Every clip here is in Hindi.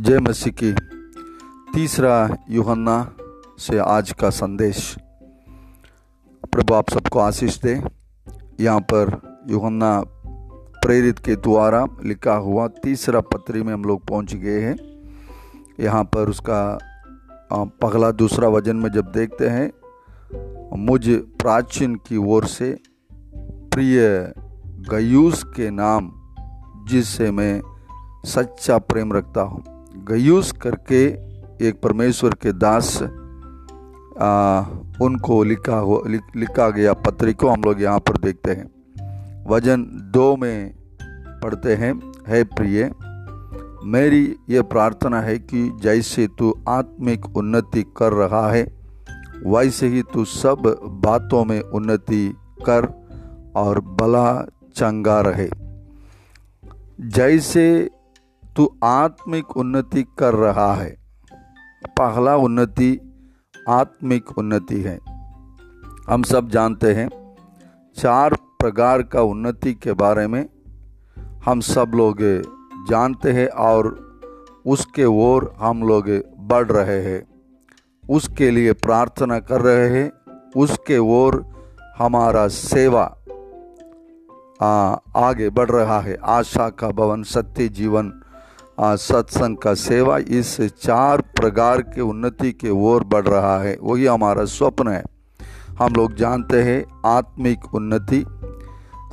जय मसीह की। तीसरा यूहन्ना से आज का संदेश। प्रभु आप सबको आशीष दे। यहाँ पर यूहन्ना प्रेरित के द्वारा लिखा हुआ तीसरा पत्री में हम लोग पहुँच गए हैं। यहाँ पर उसका पगला दूसरा वज़न में जब देखते हैं, मुझ प्राचीन की ओर से प्रिय गयूस के नाम, जिससे मैं सच्चा प्रेम रखता हूँ। गयूस करके एक परमेश्वर के दास आ, उनको लिखा हो लिखा गया पत्री को हम लोग यहाँ पर देखते हैं। वज़न दो में पढ़ते हैं है प्रिय मेरी ये प्रार्थना है कि जैसे तू आत्मिक उन्नति कर रहा है वैसे ही तू सब बातों में उन्नति कर और भला चंगा रहे। जैसे तू आत्मिक उन्नति कर रहा है। पहला उन्नति आत्मिक उन्नति है। हम सब जानते हैं चार प्रकार का उन्नति के बारे में हम सब लोग जानते हैं और उसके ओर हम लोग बढ़ रहे हैं। उसके लिए प्रार्थना कर रहे हैं। उसके ओर हमारा सेवा आ, आगे बढ़ रहा है। आशा का भवन सत्य जीवन सत्संग का सेवा इस चार प्रकार के उन्नति के ओर बढ़ रहा है। वही हमारा स्वप्न है। हम लोग जानते हैं आत्मिक उन्नति,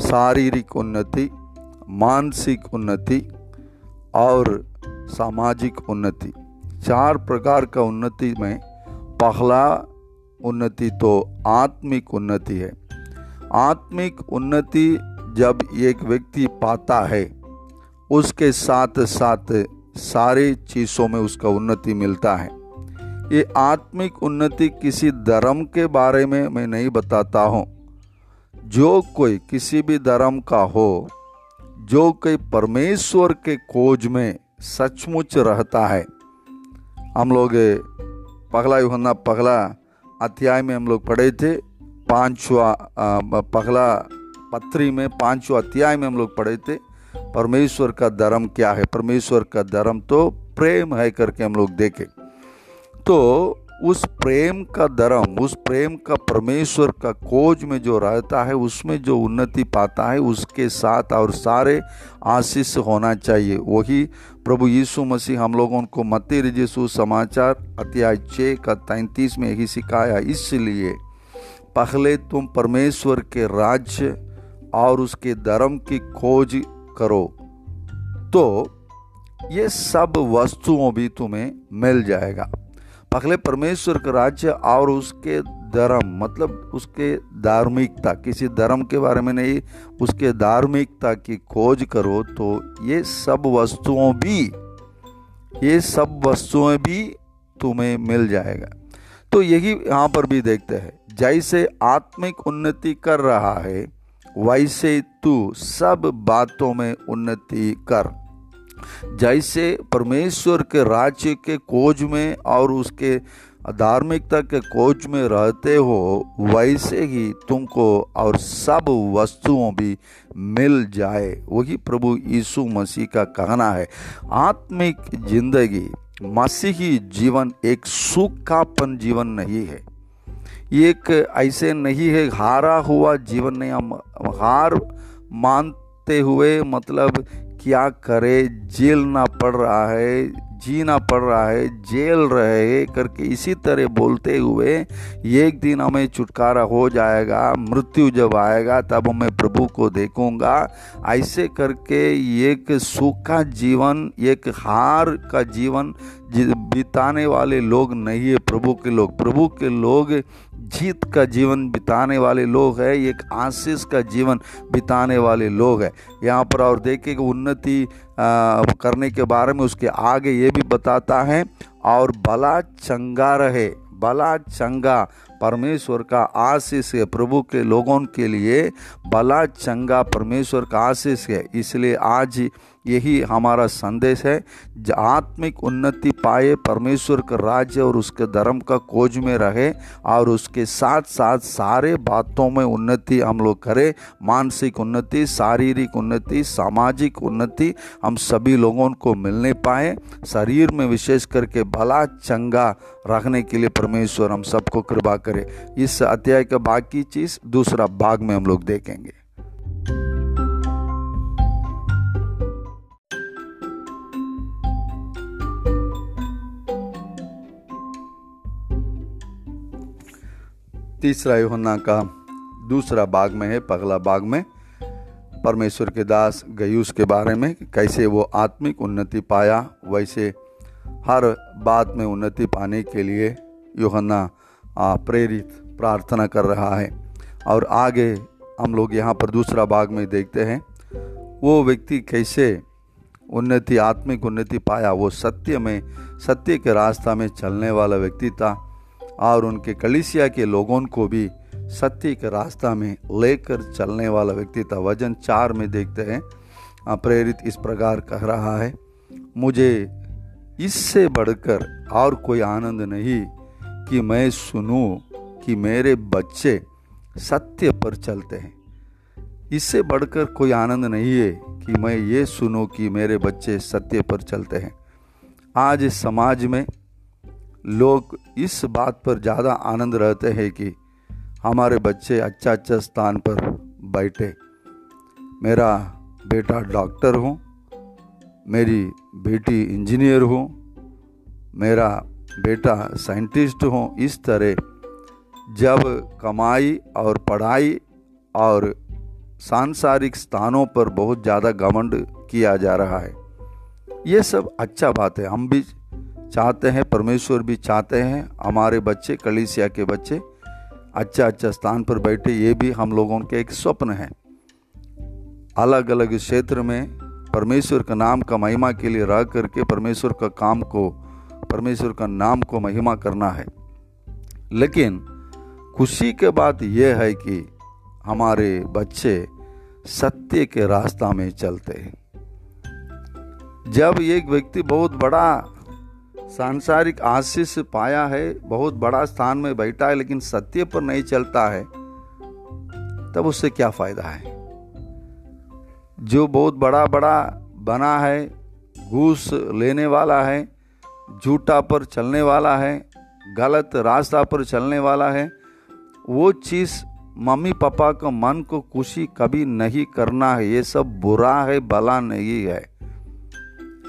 शारीरिक उन्नति, मानसिक उन्नति और सामाजिक उन्नति। चार प्रकार का उन्नति में पहला उन्नति तो आत्मिक उन्नति है। आत्मिक उन्नति जब एक व्यक्ति पाता है उसके साथ साथ सारे चीज़ों में उसका उन्नति मिलता है। ये आत्मिक उन्नति किसी धर्म के बारे में मैं नहीं बताता हूँ। जो कोई किसी भी धर्म का हो, जो कोई परमेश्वर के खोज में सचमुच रहता है। हम लोग पगला युहन्ना पगला अध्याय में हम लोग पढ़े थे, पांचवा पगला पत्री में, पांचवा अध्याय में हम लोग पढ़े थे। परमेश्वर का धर्म क्या है? परमेश्वर का धर्म तो प्रेम है करके हम लोग देखें। तो उस प्रेम का धर्म, उस प्रेम का परमेश्वर का खोज में जो रहता है, उसमें जो उन्नति पाता है, उसके साथ और सारे आशीष होना चाहिए। वही प्रभु यीशु मसीह हम लोगों को मती रिजिसु समाचार अध्याय छः का तैंतीस में यही सिखाया, इसलिए पहले तुम परमेश्वर के राज्य और उसके धर्म की खोज करो। तो ये सब वस्तुओं भी तुम्हें मिल जाएगा। पखले परमेश्वर का राज्य और उसके धर्म मतलब उसके धार्मिकता, किसी धर्म के बारे में नहीं, उसके धार्मिकता की खोज करो तो ये सब वस्तुओं भी, ये सब वस्तुएँ भी तुम्हें मिल जाएगा। तो यही यहाँ पर भी देखते हैं, जैसे आत्मिक उन्नति कर रहा है वैसे तू सब बातों में उन्नति कर। जैसे परमेश्वर के राज्य के खोज में और उसके धार्मिकता के खोज में रहते हो, वैसे ही तुमको और सब वस्तुओं भी मिल जाए। वही प्रभु यीशु मसीह का कहना है, आत्मिक ज़िंदगी, मसीही जीवन एक सुख सुखापन जीवन नहीं है। एक ऐसे नहीं है, हारा हुआ जीवन नहीं, हम हार मानते हुए मतलब क्या करे जेलना पड़ रहा है जीना पड़ रहा है, जेल रहे करके इसी तरह बोलते हुए एक दिन हमें छुटकारा हो जाएगा, मृत्यु जब आएगा तब मैं प्रभु को देखूँगा। ऐसे करके एक सूखा जीवन, एक हार का जीवन बिताने वाले लोग नहीं है प्रभु के लोग। प्रभु के लोग जीत का जीवन बिताने वाले लोग हैं एक आशीष का जीवन बिताने वाले लोग हैं। यहाँ पर और देखे कि उन्नति करने के बारे में उसके आगे ये भी बताता है, और भला चंगा रहे, भला चंगा, परमेश्वर का आशीष है प्रभु के लोगों के लिए, भला चंगा परमेश्वर का आशीष है। इसलिए आज यही हमारा संदेश है। आत्मिक उन्नति पाए परमेश्वर का राज्य और उसके धर्म का खोज में रहे और उसके साथ साथ सारे बातों में उन्नति हम लोग करें। मानसिक उन्नति, शारीरिक उन्नति, सामाजिक उन्नति हम सभी लोगों को मिलने पाए। शरीर में विशेष करके भला चंगा रखने के लिए परमेश्वर हम सबको कृपा करे। इस अध्याय का बाकी चीज़ दूसरा भाग में हम लोग देखेंगे। तीसरा योहन्ना का दूसरा बाग में है, पगला बाग में। परमेश्वर के दास गयूस के बारे में कैसे वो आत्मिक उन्नति पाया, वैसे हर बात में उन्नति पाने के लिए योहन्ना प्रेरित प्रार्थना कर रहा है। और आगे हम लोग यहाँ पर दूसरा बाग में देखते हैं, वो व्यक्ति कैसे उन्नति, आत्मिक उन्नति पाया, वो सत्य में, सत्य के रास्ता में चलने वाला व्यक्ति था। और उनके कलिसिया के लोगों को भी सत्य के रास्ता में लेकर चलने वाला व्यक्ति था। वज़न चार में देखते हैं। प्रेरित इस प्रकार कह रहा है, मुझे इससे बढ़कर और कोई आनंद नहीं कि मैं सुनूं कि मेरे बच्चे सत्य पर चलते हैं। इससे बढ़कर कोई आनंद नहीं है कि मैं ये सुनूं कि मेरे बच्चे सत्य पर चलते हैं। आज समाज में लोग इस बात पर ज़्यादा आनंद रहते हैं कि हमारे बच्चे अच्छा अच्छा स्थान पर बैठे। मेरा बेटा डॉक्टर हो, मेरी बेटी इंजीनियर हो, मेरा बेटा साइंटिस्ट हो, इस तरह। जब कमाई और पढ़ाई और सांसारिक स्थानों पर बहुत ज़्यादा घमंड किया जा रहा है, ये सब अच्छा बात है। हम भी चाहते हैं, परमेश्वर भी चाहते हैं, हमारे बच्चे, कलिसिया के बच्चे अच्छा अच्छा स्थान पर बैठे, ये भी हम लोगों के एक स्वप्न है। अलग अलग क्षेत्र में परमेश्वर का नाम का महिमा के लिए रह करके परमेश्वर का काम को, परमेश्वर का नाम को महिमा करना है। लेकिन खुशी के बात यह है कि हमारे बच्चे सत्य के रास्ता में चलते हैं। जब एक व्यक्ति बहुत बड़ा सांसारिक आशीष पाया है, बहुत बड़ा स्थान में बैठा है, लेकिन सत्य पर नहीं चलता है, तब उससे क्या फ़ायदा है? जो बहुत बड़ा बड़ा बना है, घूस लेने वाला है झूठा पर चलने वाला है, गलत रास्ता पर चलने वाला है, वो चीज़ मम्मी पापा का मन को खुशी कभी नहीं करना है, ये सब बुरा है भला नहीं है।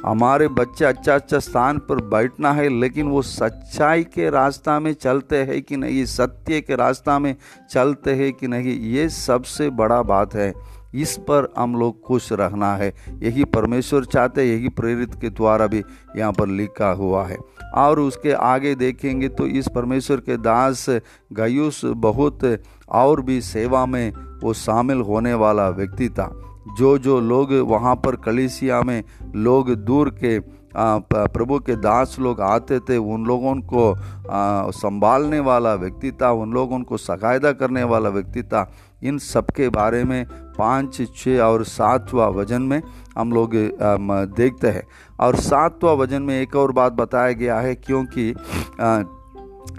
हमारे बच्चे अच्छा अच्छा स्थान पर बैठना है, लेकिन वो सच्चाई के रास्ता में चलते हैं कि नहीं, सत्य के रास्ता में चलते हैं कि नहीं, ये सबसे बड़ा बात है। इस पर हम लोग खुश रहना है। यही परमेश्वर चाहते यही प्रेरित के द्वारा भी यहाँ पर लिखा हुआ है। और उसके आगे देखेंगे तो इस परमेश्वर के दास गयुस बहुत और भी सेवा में वो शामिल होने वाला व्यक्ति था। जो जो लोग वहाँ पर कलिसिया में लोग दूर के प्रभु के दास लोग आते थे, उन लोगों को संभालने वाला व्यक्ति था, उन लोगों को सकायदा करने वाला व्यक्ति था। इन सब के बारे में पाँच छः और सातवा वज़न में हम लोग देखते हैं। और सातवा वज़न में एक और बात बताया गया है, क्योंकि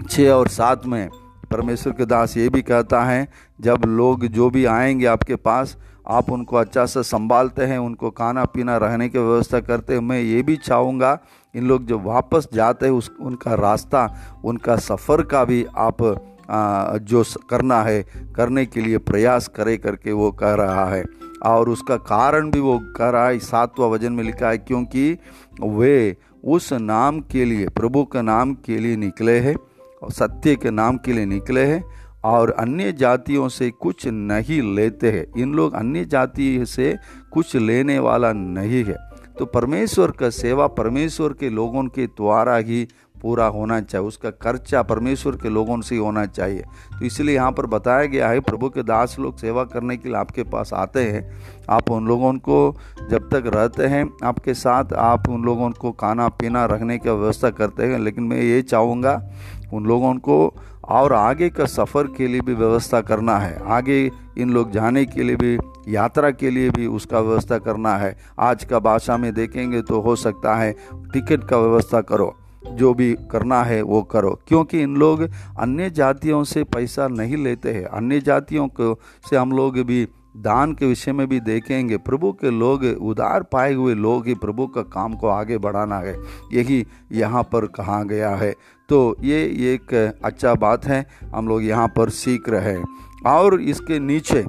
छः और सात में परमेश्वर के दास ये भी कहता है, जब लोग जो भी आएँगे आपके पास आप उनको अच्छा से संभालते हैं उनको खाना पीना रहने की व्यवस्था करते हैं मैं ये भी चाहूँगा इन लोग जो वापस जाते हैं उस उनका रास्ता उनका सफ़र का भी आप आ, जो करना है करने के लिए प्रयास करे करके वो कह रहा है। और उसका कारण भी वो कह रहा है सातवा वज़न में लिखा है क्योंकि वे उस नाम के लिए प्रभु के नाम के लिए निकले हैं और सत्य के नाम के लिए निकले हैं और अन्य जातियों से कुछ नहीं लेते हैं। इन लोग अन्य जाति से कुछ लेने वाला नहीं है। तो परमेश्वर का सेवा परमेश्वर के लोगों के द्वारा ही पूरा होना चाहिए। उसका खर्चा परमेश्वर के लोगों से होना चाहिए। तो इसलिए यहाँ पर बताया गया है, प्रभु के दास लोग सेवा करने के लिए आपके पास आते हैं। आप उन लोगों को जब तक रहते हैं, आपके साथ आप उन लोगों को खाना पीना रखने की व्यवस्था करते हैं। लेकिन मैं ये चाहूँगा उन लोगों को और आगे का सफ़र के लिए भी व्यवस्था करना है। आगे इन लोग जाने के लिए भी, यात्रा के लिए भी उसका व्यवस्था करना है। आज का भाषा में देखेंगे तो हो सकता है टिकट का व्यवस्था करो, जो भी करना है वो करो। क्योंकि इन लोग अन्य जातियों से पैसा नहीं लेते हैं। अन्य जातियों को से हम लोग भी दान के विषय में भी देखेंगे। प्रभु के लोग, उदार पाए हुए लोग ही प्रभु का काम को आगे बढ़ाना है। यही यहाँ पर कहा गया है। तो ये एक अच्छा बात है हम लोग यहाँ पर सीख रहे हैं। और इसके नीचे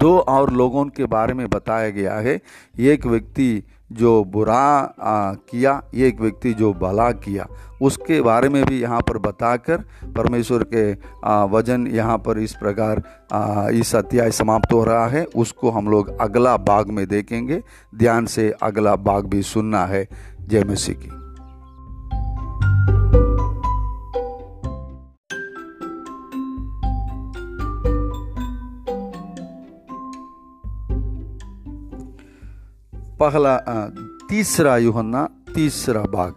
दो और लोगों के बारे में बताया गया है। एक व्यक्ति जो बुरा आ, किया एक व्यक्ति जो भला किया उसके बारे में भी यहाँ पर बताकर परमेश्वर के आ, वज़न यहाँ पर इस प्रकार आ, इस अध्याय समाप्त हो रहा है। उसको हम लोग अगला भाग में देखेंगे। ध्यान से अगला भाग भी सुनना है। जय मसीह की। पहला तीसरा युहन्ना, तीसरा भाग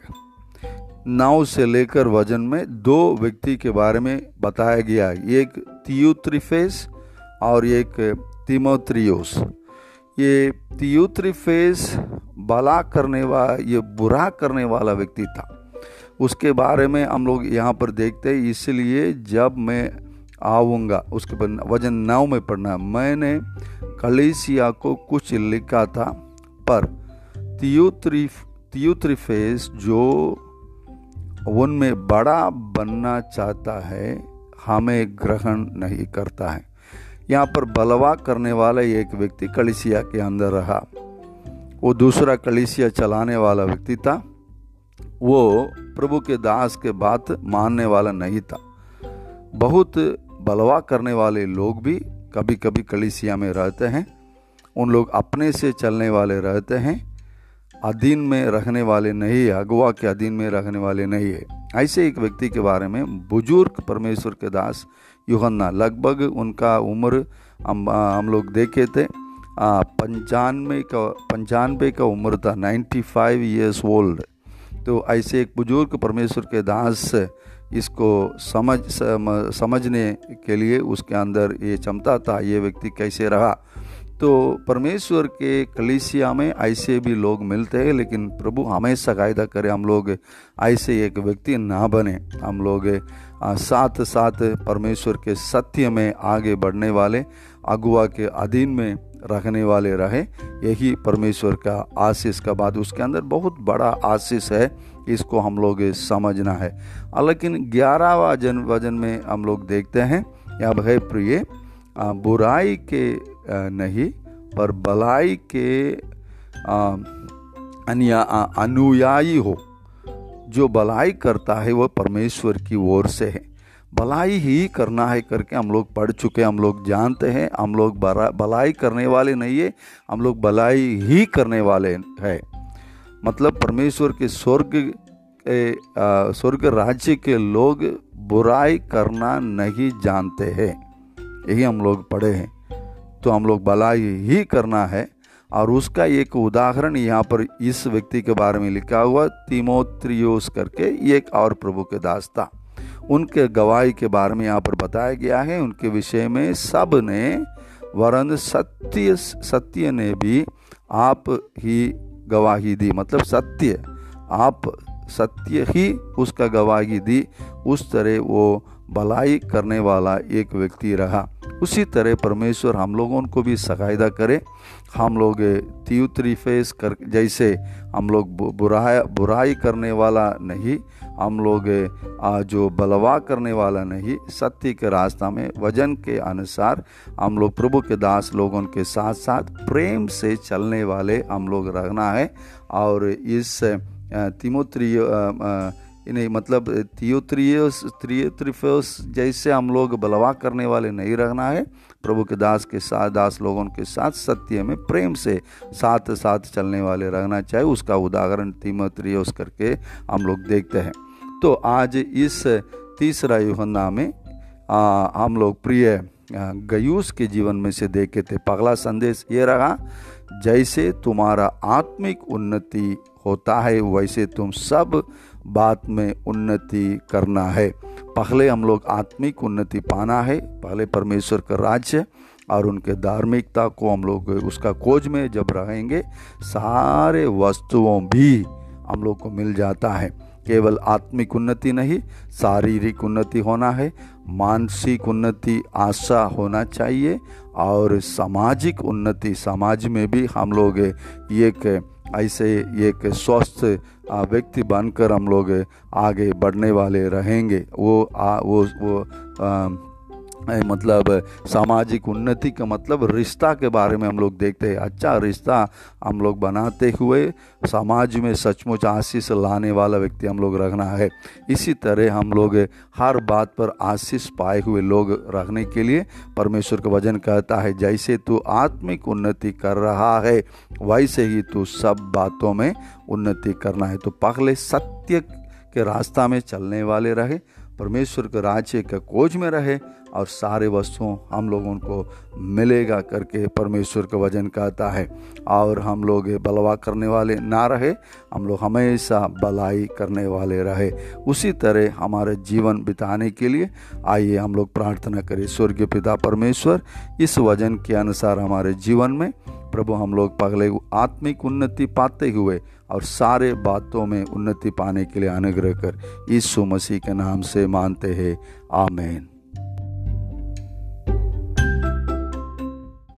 नाव से लेकर वज़न में दो व्यक्ति के बारे में बताया गया। एक तियुत्रिफेस और एक तिमोत्रियोस। ये तियुत्रिफेस भला करने वाला ये बुरा करने वाला व्यक्ति था। उसके बारे में हम लोग यहाँ पर देखते हैं, इसलिए जब मैं आऊँगा, उसके बाद वज़न नाव में पढ़ना मैंने कलेसिया को कुछ लिखा था। पर तियोत्रिफ तियोत्रिफेस जो उनमें बड़ा बनना चाहता है, हमें ग्रहण नहीं करता है। यहाँ पर बलवा करने वाला एक व्यक्ति कलिसिया के अंदर रहा। वो दूसरा कलिसिया चलाने वाला व्यक्ति था। वो प्रभु के दास के बात मानने वाला नहीं था। बहुत बलवा करने वाले लोग भी कभी कभी कलिसिया में रहते हैं। उन लोग अपने से चलने वाले रहते हैं, अधीन में रखने वाले नहीं है, अगवा के अधीन में रखने वाले नहीं है। ऐसे एक व्यक्ति के बारे में बुज़ुर्ग परमेश्वर के दास युहन्ना, लगभग उनका उम्र हम हम लोग देखे थे पंचानवे का पंचानवे का उम्र था नाइन्टी फाइव ईयर्स ओल्ड तो ऐसे एक बुज़ुर्ग परमेश्वर के दास इसको समझ समझने के लिए उसके अंदर ये क्षमता था, ये व्यक्ति कैसे रहा। तो परमेश्वर के कलिसिया में ऐसे भी लोग मिलते हैं, लेकिन प्रभु हमेशा कायदा करे हम लोग ऐसे एक व्यक्ति ना बने। हम लोग साथ साथ परमेश्वर के सत्य में आगे बढ़ने वाले अगुआ के अधीन में रखने वाले रहे। यही परमेश्वर का आशीष का बात। उसके अंदर बहुत बड़ा आशीष है, इसको हम लोग समझना है। लेकिन ग्यारहवा जन वज़न में हम लोग देखते हैं, अब है प्रिय बुराई के नहीं, पर भलाई के अनुयायी हो। जो भलाई करता है, वह परमेश्वर की ओर से है। भलाई ही करना है करके हम लोग पढ़ चुके हम लोग जानते हैं, हम लोग भलाई करने वाले नहीं है, हम लोग भलाई ही करने वाले हैं। मतलब परमेश्वर के स्वर्ग स्वर्ग राज्य के लोग बुराई करना नहीं जानते हैं। यही हम लोग पढ़े हैं। तो हम लोग भलाई ही करना है। और उसका एक उदाहरण यहाँ पर इस व्यक्ति के बारे में लिखा हुआ, तिमोत्रियोस करके एक और प्रभु के दास था उनके गवाही के बारे में यहाँ पर बताया गया है। उनके विषय में सबने वरन सत्य सत्य ने भी आप ही गवाही दी। मतलब सत्य, आप सत्य ही उसका गवाही दी। उस तरह वो भलाई करने वाला एक व्यक्ति रहा। उसी तरह परमेश्वर हम लोगों को भी सकायदा करे। हम लोग तीतरी फेस कर, जैसे हम लोग बुराई बुराई करने वाला नहीं, हम लोग जो बलवा करने वाला नहीं, सत्य के रास्ता में, वज़न के अनुसार हम लोग प्रभु के दास लोगों के साथ साथ प्रेम से चलने वाले हम लोग रहना है। और इस तिमोत्री इन्हें मतलब थियोत्रियस त्रियोत्रिफोस जैसे हम लोग बलवा करने वाले नहीं रहना है। प्रभु के दास के साथ दास लोगों के साथ सत्य में प्रेम से साथ साथ चलने वाले रहना चाहिए। उसका उदाहरण तिमोत्रियोस करके हम लोग देखते हैं। तो आज इस तीसरा युहन्ना में आ, हम लोग प्रिय गयूस के जीवन में से देखे थे। पगला संदेश ये रहा जैसे तुम्हारा आत्मिक उन्नति होता है वैसे तुम सब बात में उन्नति करना है। पहले हम लोग आत्मिक उन्नति पाना है। पहले परमेश्वर का राज्य और उनके धार्मिकता को हम लोग उसका खोज में जब रहेंगे, सारे वस्तुओं भी हम लोग को मिल जाता है। केवल आत्मिक उन्नति नहीं, शारीरिक उन्नति होना है, मानसिक उन्नति आशा होना चाहिए और सामाजिक उन्नति समाज में भी हम लोग एक ऐसे एक स्वस्थ व्यक्ति बनकर हम लोग आगे बढ़ने वाले रहेंगे। वो आ, वो वो आ, मतलब सामाजिक उन्नति का मतलब रिश्ता के बारे में हम लोग देखते हैं। अच्छा रिश्ता हम लोग बनाते हुए समाज में सचमुच आशीष लाने वाला व्यक्ति हम लोग रखना है। इसी तरह हम लोग हर बात पर आशीष पाए हुए लोग रखने के लिए परमेश्वर का वज़न कहता है, जैसे तू आत्मिक उन्नति कर रहा है, वैसे ही तू सब बातों में उन्नति करना है। तो पहले सत्य के रास्ता में चलने वाले रहे परमेश्वर के राज्य के खोज में रहे और सारे वस्तुओं हम लोगों को मिलेगा करके परमेश्वर का वज़न कहता है। और हम लोग बलवा करने वाले ना रहे, हम लोग हमेशा भलाई करने वाले रहे। उसी तरह हमारे जीवन बिताने के लिए आइए हम लोग प्रार्थना करें, स्वर्गीय पिता परमेश्वर, इस वज़न के अनुसार हमारे जीवन में प्रभु हम लोग पगले आत्मिक उन्नति पाते हुए और सारे बातों में उन्नति पाने के लिए अनुग्रह कर यीशु मसीह के नाम से मानते हैं। आमेन।